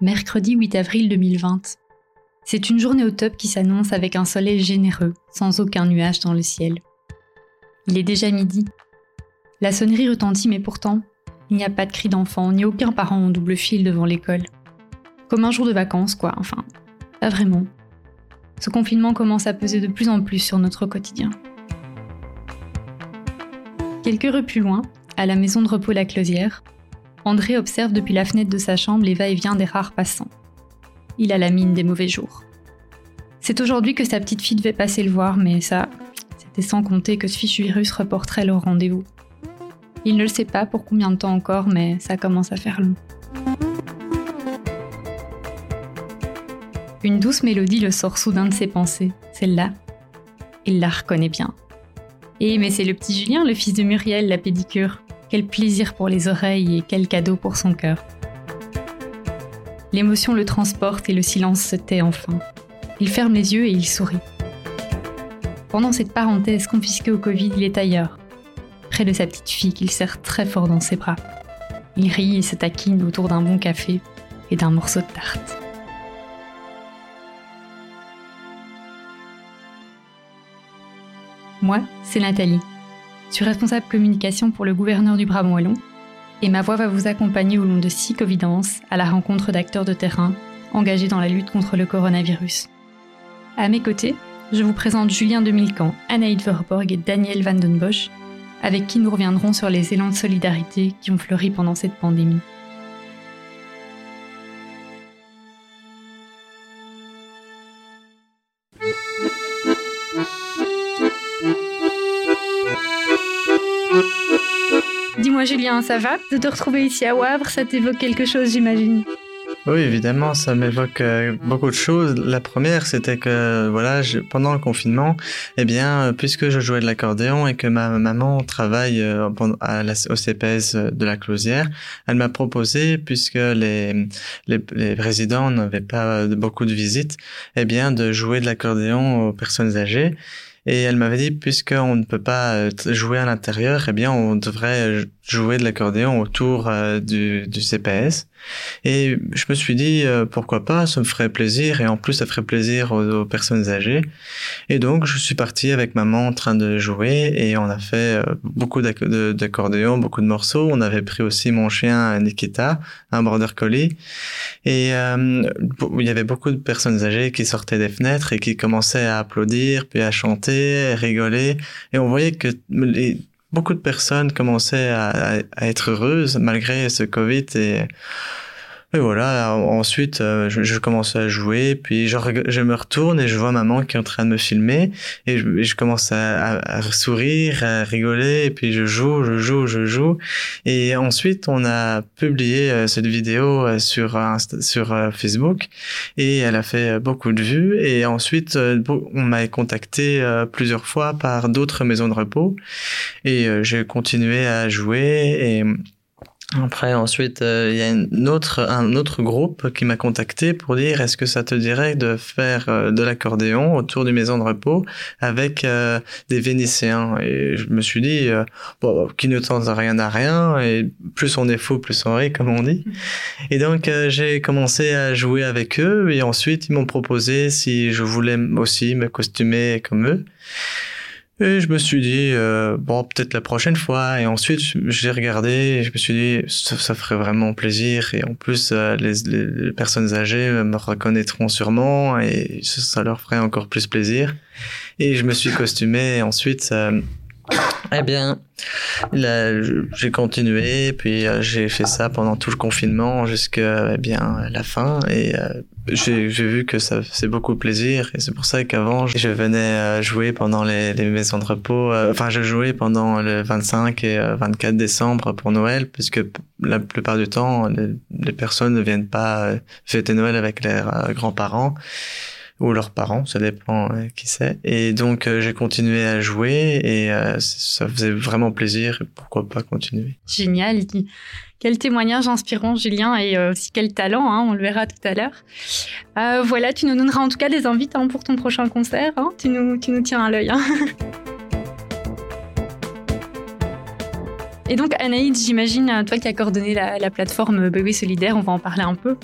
mercredi 8 avril 2020. C'est une journée au top qui s'annonce avec un soleil généreux, sans aucun nuage dans le ciel. Il est déjà midi. La sonnerie retentit, mais pourtant, il n'y a pas de cri d'enfant, ni aucun parent en double fil devant l'école. Comme un jour de vacances, quoi, enfin, pas vraiment. Ce confinement commence à peser de plus en plus sur notre quotidien. Quelques rues plus loin, à la maison de repos La Closière, André observe depuis la fenêtre de sa chambre les va-et-vient des rares passants. Il a la mine des mauvais jours. C'est aujourd'hui que sa petite fille devait passer le voir, mais ça, c'était sans compter que ce fichu virus reporterait leur rendez-vous. Il ne le sait pas pour combien de temps encore, mais ça commence à faire long. Une douce mélodie le sort soudain de ses pensées, celle-là. Il la reconnaît bien. Eh, mais c'est le petit Julien, le fils de Muriel, la pédicure. Quel plaisir pour les oreilles et quel cadeau pour son cœur. L'émotion le transporte et le silence se tait enfin. Il ferme les yeux et il sourit. Pendant cette parenthèse confisquée au Covid, il est ailleurs, près de sa petite fille qu'il serre très fort dans ses bras. Il rit et se taquine autour d'un bon café et d'un morceau de tarte. Moi, c'est Nathalie. Je suis responsable communication pour le gouverneur du Brabant Wallon et ma voix va vous accompagner au long de six covidences à la rencontre d'acteurs de terrain engagés dans la lutte contre le coronavirus. À mes côtés, je vous présente Julien Demilcan, Anaïd Verborg et Daniel Van Den Bosch, avec qui nous reviendrons sur les élans de solidarité qui ont fleuri pendant cette pandémie. Julien, ça va De te retrouver ici à Wavre, ça t'évoque quelque chose j'imagine oui, évidemment, ça m'évoque euh, beaucoup de choses. La première, c'était que voilà, pendant le confinement, eh bien, puisque je jouais de l'accordéon et que ma maman travaille euh, à la, au CPS de la Closière, elle m'a proposé, puisque les, les, les résidents n'avaient pas beaucoup de visites, eh bien, de jouer de l'accordéon aux personnes âgées. Et elle m'avait dit, puisqu'on ne peut pas euh, jouer à l'intérieur, eh bien, on devrait euh, jouer de l'accordéon autour euh, du, du, CPS. Et je me suis dit, pourquoi pas, ça me ferait plaisir. Et en plus, ça ferait plaisir aux, personnes âgées. Et donc, je suis parti avec maman en train de jouer. Et on a fait beaucoup d'accordéon, beaucoup de morceaux. On avait pris aussi mon chien Nikita, un border collie. Et il y avait beaucoup de personnes âgées qui sortaient des fenêtres et qui commençaient à applaudir, puis à chanter rigoler. Et on voyait que beaucoup de personnes commençaient à, à, être heureuses malgré ce Covid. Et et voilà, ensuite, euh, je, commence à jouer, puis je, me retourne et je vois maman qui est en train de me filmer, et je, commence à, à, sourire, à rigoler, et puis je joue, je joue, je joue. Et ensuite, on a publié euh, cette vidéo euh, sur, sur Facebook, et elle a fait beaucoup de vues, et ensuite, on m'a contacté plusieurs fois par d'autres maisons de repos, et j'ai continué à jouer, et après, ensuite, euh, il y a une autre, un autre groupe qui m'a contacté pour dire est-ce que ça te dirait de faire euh, de l'accordéon autour du maison de repos avec euh, des Vénitiens? Et je me suis dit, bon, qui ne tente rien à rien, et plus on est fou, plus on rit, comme on dit. Et donc, j'ai commencé à jouer avec eux, et ensuite, ils m'ont proposé si je voulais aussi me costumer comme eux. Et je me suis dit, euh, bon, peut-être la prochaine fois. Et ensuite, j'ai regardé et je me suis dit, ça, ça ferait vraiment plaisir. Et en plus, euh, les, les, personnes âgées me reconnaîtront sûrement et ça, leur ferait encore plus plaisir. Et je me suis costumé et ensuite, euh, eh bien, j'ai continué, puis euh, j'ai fait ça pendant tout le confinement jusqu'à eh bien la fin, et euh, j'ai vu que ça faisait beaucoup plaisir, et c'est pour ça qu'avant je venais euh, jouer pendant les, les, maisons de repos. enfin, je jouais pendant le 25 et 24 décembre pour Noël, puisque la plupart du temps les, les personnes ne viennent pas fêter Noël avec leurs grands-parents ou leurs parents, ça dépend euh, qui c'est. Et donc euh, j'ai continué à jouer et euh, ça faisait vraiment plaisir. pourquoi pas continuer Génial. Quel témoignage inspirant, Julien, et aussi quel talent, hein, on le verra tout à l'heure. voilà, tu nous donneras en tout cas des invites hein, pour ton prochain concert. Hein. tu, nous, tu nous tiens à l'œil. Et donc, Anaïd, j'imagine, toi qui as coordonné la, la plateforme Bébé Solidaire, on va en parler un peu.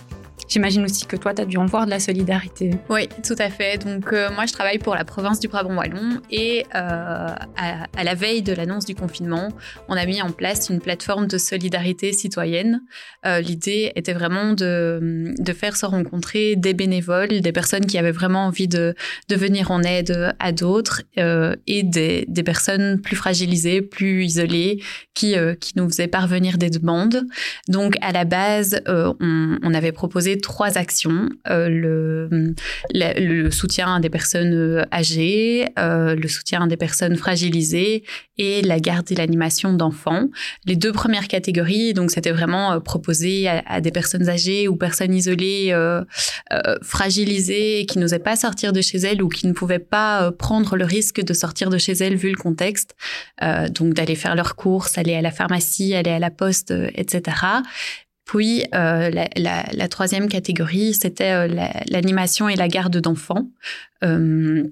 J'imagine aussi que toi, tu as dû en voir de la solidarité. Oui, tout à fait. Donc, euh, moi, je travaille pour la province du Brabant-Wallon et euh, à, la veille de l'annonce du confinement, on a mis en place une plateforme de solidarité citoyenne. Euh, l'idée était vraiment de, de, faire se rencontrer des bénévoles, des personnes qui avaient vraiment envie de, de venir en aide à d'autres et des, des, personnes plus fragilisées, plus isolées, qui, qui nous faisaient parvenir des demandes. Donc, à la base, on, on avait proposé trois actions euh, le, le, soutien des personnes euh, âgées, euh, le soutien des personnes fragilisées et la garde et l'animation d'enfants. Les deux premières catégories, donc c'était vraiment proposé à, des personnes âgées ou personnes isolées, fragilisées, qui n'osaient pas sortir de chez elles ou qui ne pouvaient pas prendre le risque de sortir de chez elles vu le contexte, donc d'aller faire leurs courses, aller à la pharmacie, aller à la poste, etc. Puis euh, la, troisième catégorie, c'était euh, l'animation et la garde d'enfants. Euh,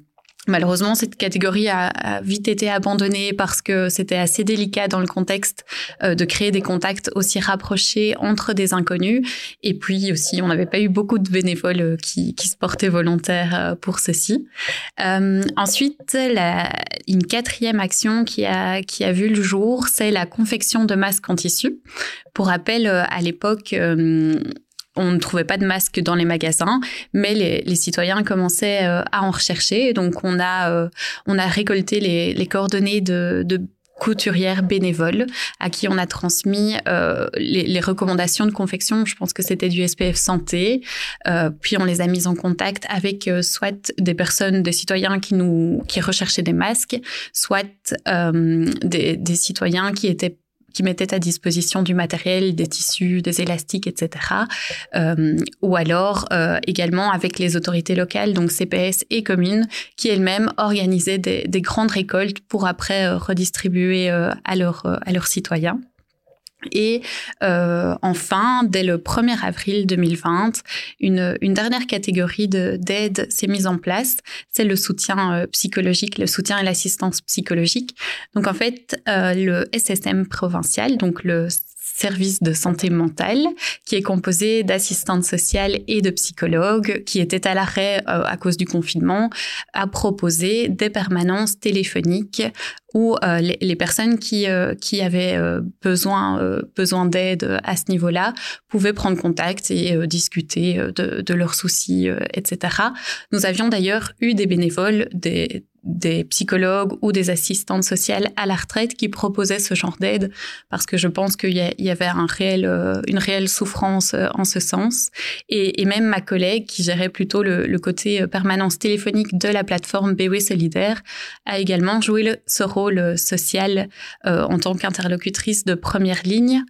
Malheureusement, cette catégorie a, vite été abandonnée parce que c'était assez délicat dans le contexte euh, de créer des contacts aussi rapprochés entre des inconnus. Et puis aussi, on n'avait pas eu beaucoup de bénévoles euh, qui, se portaient volontaires euh, pour ceci. ensuite, une quatrième action qui a vu le jour, c'est la confection de masques en tissu. Pour rappel, à l'époque, on ne trouvait pas de masques dans les magasins, mais les, citoyens commençaient euh, à en rechercher. Donc on a euh, on a récolté les, coordonnées de, couturières bénévoles à qui on a transmis euh, les, recommandations de confection. Je pense que c'était du SPF santé. puis on les a mis en contact avec soit des personnes, des citoyens qui nous qui recherchaient des masques, soit des, des, citoyens qui étaient qui mettaient à disposition du matériel, des tissus, des élastiques, etc. Euh, ou alors euh, également avec les autorités locales, donc CPS et communes, qui elles-mêmes organisaient des, des, grandes récoltes pour après euh, redistribuer euh, à, leurs, à leurs citoyens. Et euh, enfin, dès le 1er avril 2020, une, une dernière catégorie d'aide s'est mise en place, c'est le soutien euh, psychologique, le soutien et l'assistance psychologique. Donc en fait, euh, le SSM provincial, donc le service de santé mentale qui est composé d'assistantes sociales et de psychologues qui étaient à l'arrêt euh, à cause du confinement, a proposé des permanences téléphoniques où euh, les, personnes qui, euh, qui avaient besoin, besoin d'aide à ce niveau-là pouvaient prendre contact et discuter de, de, leurs soucis, etc. Nous avions d'ailleurs eu des bénévoles, des, des psychologues ou des assistantes sociales à la retraite qui proposaient ce genre d'aide parce que je pense qu'il y, avait un réel, euh, une réelle souffrance euh, en ce sens. Et, même ma collègue qui gérait plutôt le, côté euh, permanence téléphonique de la plateforme BW Solidaire a également joué ce rôle social en tant qu'interlocutrice de première ligne.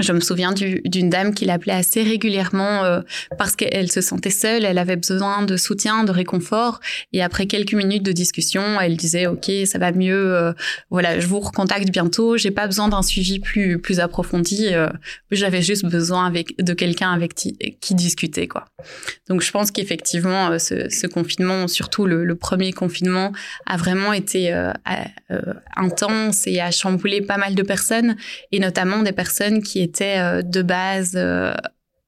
Je me souviens d'une dame qui l'appelait assez régulièrement euh, parce qu'elle se sentait seule, elle avait besoin de soutien, de réconfort. Et après quelques minutes de discussion, elle disait "Ok, ça va mieux. Euh, voilà, je vous recontacte bientôt. J'ai pas besoin d'un suivi plus plus approfondi. Euh, J'avais juste besoin avec de quelqu'un avec qui, discuter quoi." Donc je pense qu'effectivement, euh, ce, ce, confinement, surtout le, le, premier confinement, a vraiment été intense et a chamboulé pas mal de personnes et notamment des personnes qui était euh, de base euh,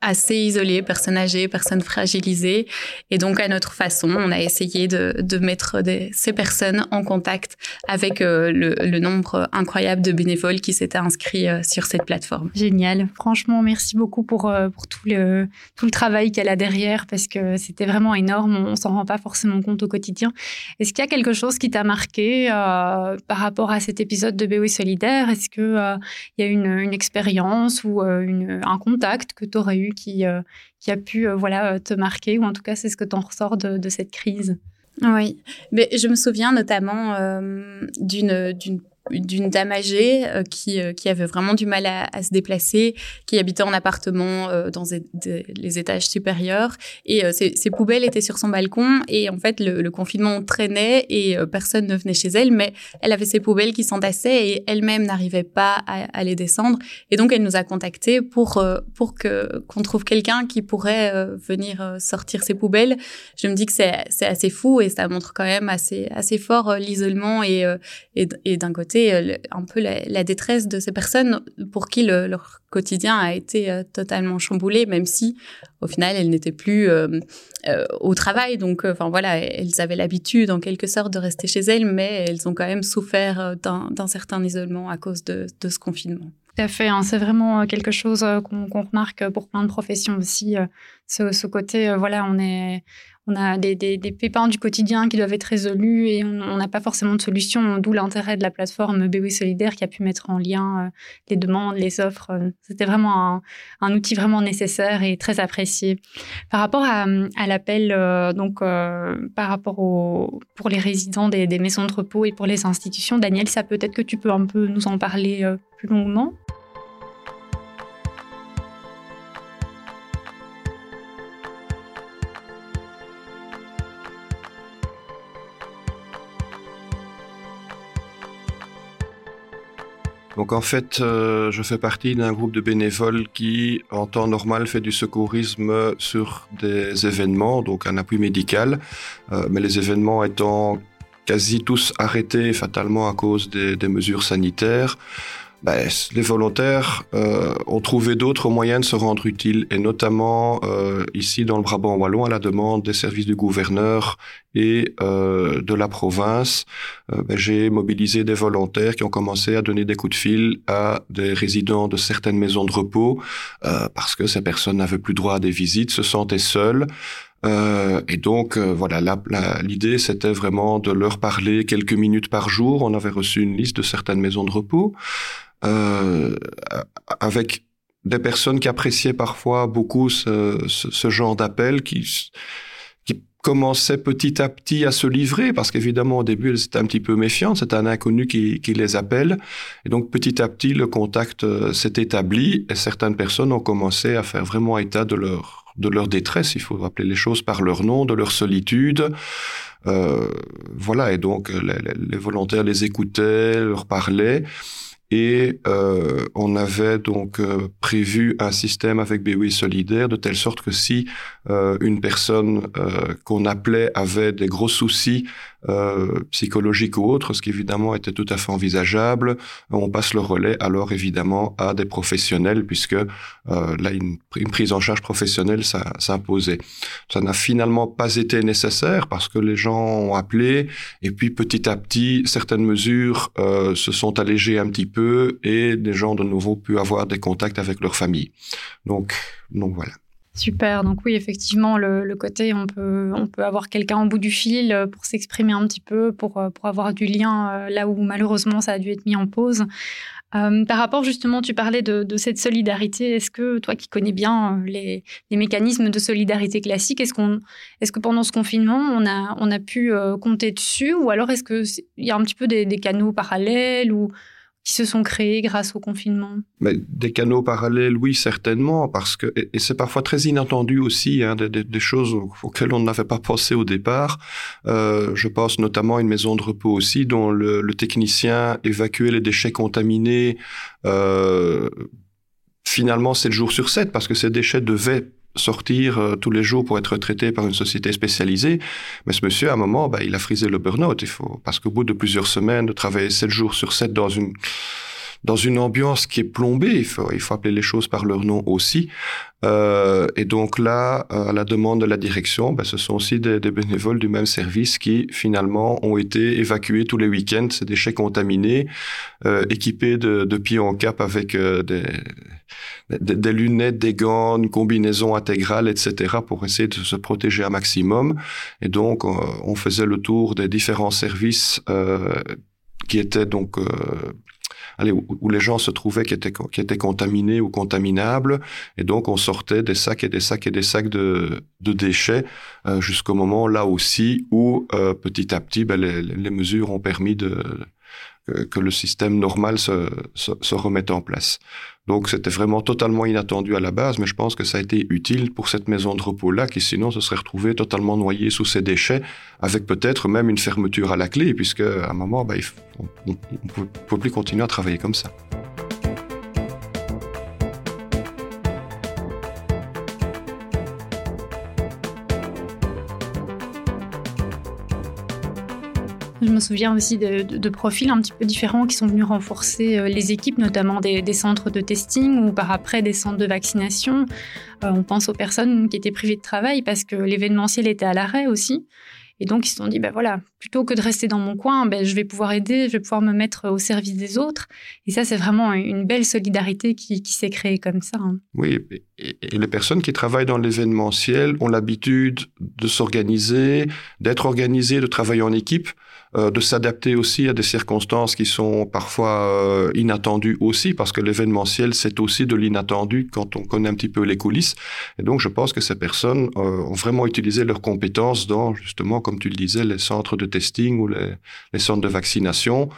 assez isolées, personnes âgées, personnes fragilisées. Et donc, à notre façon, on a essayé de, de mettre des, ces personnes en contact avec euh, le, le, nombre incroyable de bénévoles qui s'étaient inscrits euh, sur cette plateforme. Génial. Franchement, merci beaucoup pour, euh, pour tout, le, tout le travail qu'elle a derrière parce que c'était vraiment énorme. On s'en rend pas forcément compte au quotidien. Est-ce qu'il y a quelque chose qui t'a marqué par rapport à cet épisode de BOE Solidaire? Est-ce qu'il il y a une, une expérience ou une, un contact que tu aurais eu qui, euh, qui a pu euh, voilà, euh, te marquer, ou en tout cas, c'est ce que tu en ressors de, de, cette crise? Oui, mais je me souviens notamment d'une d'une dame âgée euh, qui, euh, qui avait vraiment du mal à, à, se déplacer, qui habitait en appartement euh, dans les étages supérieurs. Et ses, ses, poubelles étaient sur son balcon. Et en fait, le, le confinement traînait et personne ne venait chez elle. Mais elle avait ses poubelles qui s'entassaient et elle-même n'arrivait pas à, à, les descendre. Et donc, elle nous a contactés pour, pour que qu'on trouve quelqu'un qui pourrait venir sortir ses poubelles. Je me dis que c'est assez fou et ça montre quand même assez, assez fort l'isolement et, et, et d'un côté été un peu la, détresse de ces personnes pour qui leur quotidien a été totalement chamboulé, même si au final elles n'étaient plus au travail. Donc, enfin voilà, elles avaient l'habitude en quelque sorte de rester chez elles, mais elles ont quand même souffert d'un certain isolement à cause de, de ce confinement. Tout à fait, hein. c'est vraiment quelque chose qu'on remarque pour plein de professions aussi. Ce, côté, voilà, on a des, pépins du quotidien qui doivent être résolus et on n'a pas forcément de solution, d'où l'intérêt de la plateforme BW Solidaire qui a pu mettre en lien euh, les demandes, les offres. C'était vraiment un, outil vraiment nécessaire et très apprécié. Par rapport à, l'appel, euh, donc euh, par rapport au, pour les résidents des, des, maisons de repos et pour les institutions, Daniel, ça peut-être que tu peux un peu nous en parler plus longuement? Donc en fait, euh, je fais partie d'un groupe de bénévoles qui, en temps normal, fait du secourisme sur des événements, donc un appui médical, euh, mais les événements étant quasi tous arrêtés fatalement à cause des, des mesures sanitaires ben, les volontaires euh, ont trouvé d'autres moyens de se rendre utiles, et notamment euh, ici dans le Brabant wallon, à la demande des services du gouverneur et euh, de la province, euh, ben, j'ai mobilisé des volontaires qui ont commencé à donner des coups de fil à des résidents de certaines maisons de repos, euh, parce que ces personnes n'avaient plus droit à des visites, se sentaient seules. Euh, et donc, euh, voilà, l'idée, c'était vraiment de leur parler quelques minutes par jour. On avait reçu une liste de certaines maisons de repos euh, avec des personnes qui appréciaient parfois beaucoup ce, ce, genre d'appel, qui, qui commençaient petit à petit à se livrer, parce qu'évidemment au début elles étaient un petit peu méfiantes, c'est un inconnu qui, qui, les appelle, et donc petit à petit le contact euh, s'est établi, et certaines personnes ont commencé à faire vraiment état de leur de leur détresse, il faut appeler les choses par leur nom, de leur solitude. Euh, voilà, et donc les, les volontaires les écoutaient, leur parlaient. Et euh, on avait donc euh, prévu un système avec BOI solidaire de telle sorte que si euh, une personne euh, qu'on appelait avait des gros soucis euh, psychologiques ou autres, ce qui évidemment était tout à fait envisageable, on passe le relais alors évidemment à des professionnels puisque euh, là une, une, prise en charge professionnelle s'imposait. Ça n'a finalement pas été nécessaire parce que les gens ont appelé et puis petit à petit certaines mesures se sont allégées un petit peu et des gens de nouveau pu avoir des contacts avec leur famille. Donc donc voilà. Super. Donc oui, effectivement, le, côté, on peut, on peut avoir quelqu'un au bout du fil euh, pour s'exprimer un petit peu, pour, euh, pour avoir du lien euh, là où malheureusement ça a dû être mis en pause. Par rapport justement, tu parlais de, cette solidarité. Est-ce que toi qui connais bien les, les mécanismes de solidarité classiques, est-ce qu'on, est-ce que pendant ce confinement, on a, on a pu compter dessus, ou alors est-ce que il y a un petit peu des, canaux parallèles qui se sont créés grâce au confinement Mais Des canaux parallèles, oui, certainement, parce que et, c'est parfois très inattendu aussi, hein, des, choses auxquelles on n'avait pas pensé au départ. Euh, je pense notamment à une maison de repos aussi, dont le, le technicien évacuait les déchets contaminés euh, finalement 7 jours sur 7, parce que ces déchets devaient sortir euh, tous les jours pour être traité par une société spécialisée. Mais ce monsieur, à un moment, bah, il a frisé le burn-out. Il faut, parce qu'au bout de plusieurs semaines, de travailler sept jours sur sept dans une, dans une ambiance qui est plombée, il faut, il faut appeler les choses par leur nom aussi. Euh, et donc là, euh, à la demande de la direction, ben, ce sont aussi des, des, bénévoles du même service qui finalement ont été évacués tous les week-ends, ces déchets contaminés, euh, équipés de, de pieds en cap avec euh, des, des, lunettes, des gants, une combinaison intégrale, etc., pour essayer de se protéger un maximum. Et donc, euh, on faisait le tour des différents services qui étaient donc allez, où, où, les gens se trouvaient qui étaient, qui étaient contaminés ou contaminables. Et donc, on sortait des sacs et des sacs et des sacs de, de déchets euh, jusqu'au moment, là aussi, où euh, petit à petit, ben, les, les, mesures ont permis de, que, le système normal se, se, se remette en place. Donc c'était vraiment totalement inattendu à la base, mais je pense que ça a été utile pour cette maison de repos-là, qui sinon se serait retrouvée totalement noyée sous ses déchets, avec peut-être même une fermeture à la clé, puisque à un moment, bah, on ne peut plus continuer à travailler comme ça. Me souviens aussi de, profils un petit peu différents qui sont venus renforcer euh, les équipes, notamment des, centres de testing ou par après des centres de vaccination. Euh, on pense aux personnes qui étaient privées de travail parce que l'événementiel était à l'arrêt aussi. Et donc, ils se sont dit, ben voilà, plutôt que de rester dans mon coin, ben, je vais pouvoir aider, je vais pouvoir me mettre au service des autres. Et ça, c'est vraiment une belle solidarité qui, s'est créée comme ça. Hein. Oui, et, les personnes qui travaillent dans l'événementiel ont l'habitude de s'organiser, d'être organisées, de travailler en équipe. Euh, de s'adapter aussi à des circonstances qui sont parfois euh, inattendues aussi, parce que l'événementiel, c'est aussi de l'inattendu quand on connaît un petit peu les coulisses. Et donc, je pense que ces personnes euh, ont vraiment utilisé leurs compétences dans, justement, comme tu le disais, les centres de testing ou les, les centres de vaccination,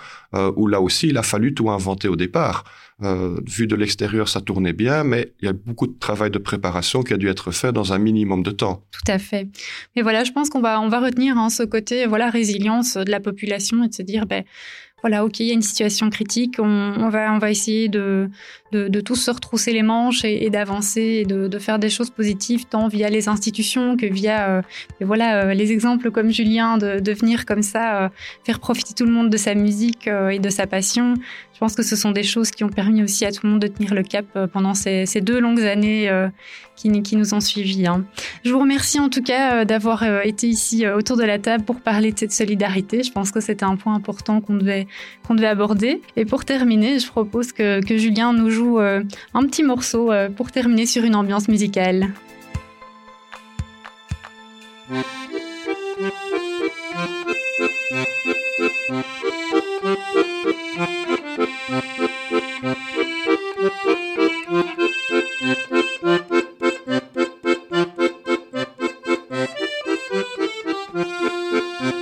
où là aussi, il a fallu tout inventer au départ. Euh, vu de l'extérieur, ça tournait bien, mais il y a beaucoup de travail de préparation qui a dû être fait dans un minimum de temps. Tout à fait. Mais voilà, je pense qu'on va, on va retenir hein, ce côté voilà résilience de la population et de se dire, ben, voilà, ok, il y a une situation critique, on, va, on va essayer de, de, tous se retrousser les manches et, d'avancer et de, faire des choses positives, tant via les institutions que via euh, voilà, euh, les exemples comme Julien, de, venir comme ça, euh, faire profiter tout le monde de sa musique et de sa passion. Je pense que ce sont des choses qui ont permis aussi à tout le monde de tenir le cap pendant ces, deux longues années qui, nous ont suivis. Hein. Je vous remercie en tout cas euh, d'avoir euh, été ici euh, autour de la table pour parler de cette solidarité. Je pense que c'était un point important qu'on devait, devait aborder. Et pour terminer, je propose que, que Julien nous joue un petit morceau pour terminer sur une ambiance musicale. Thank you.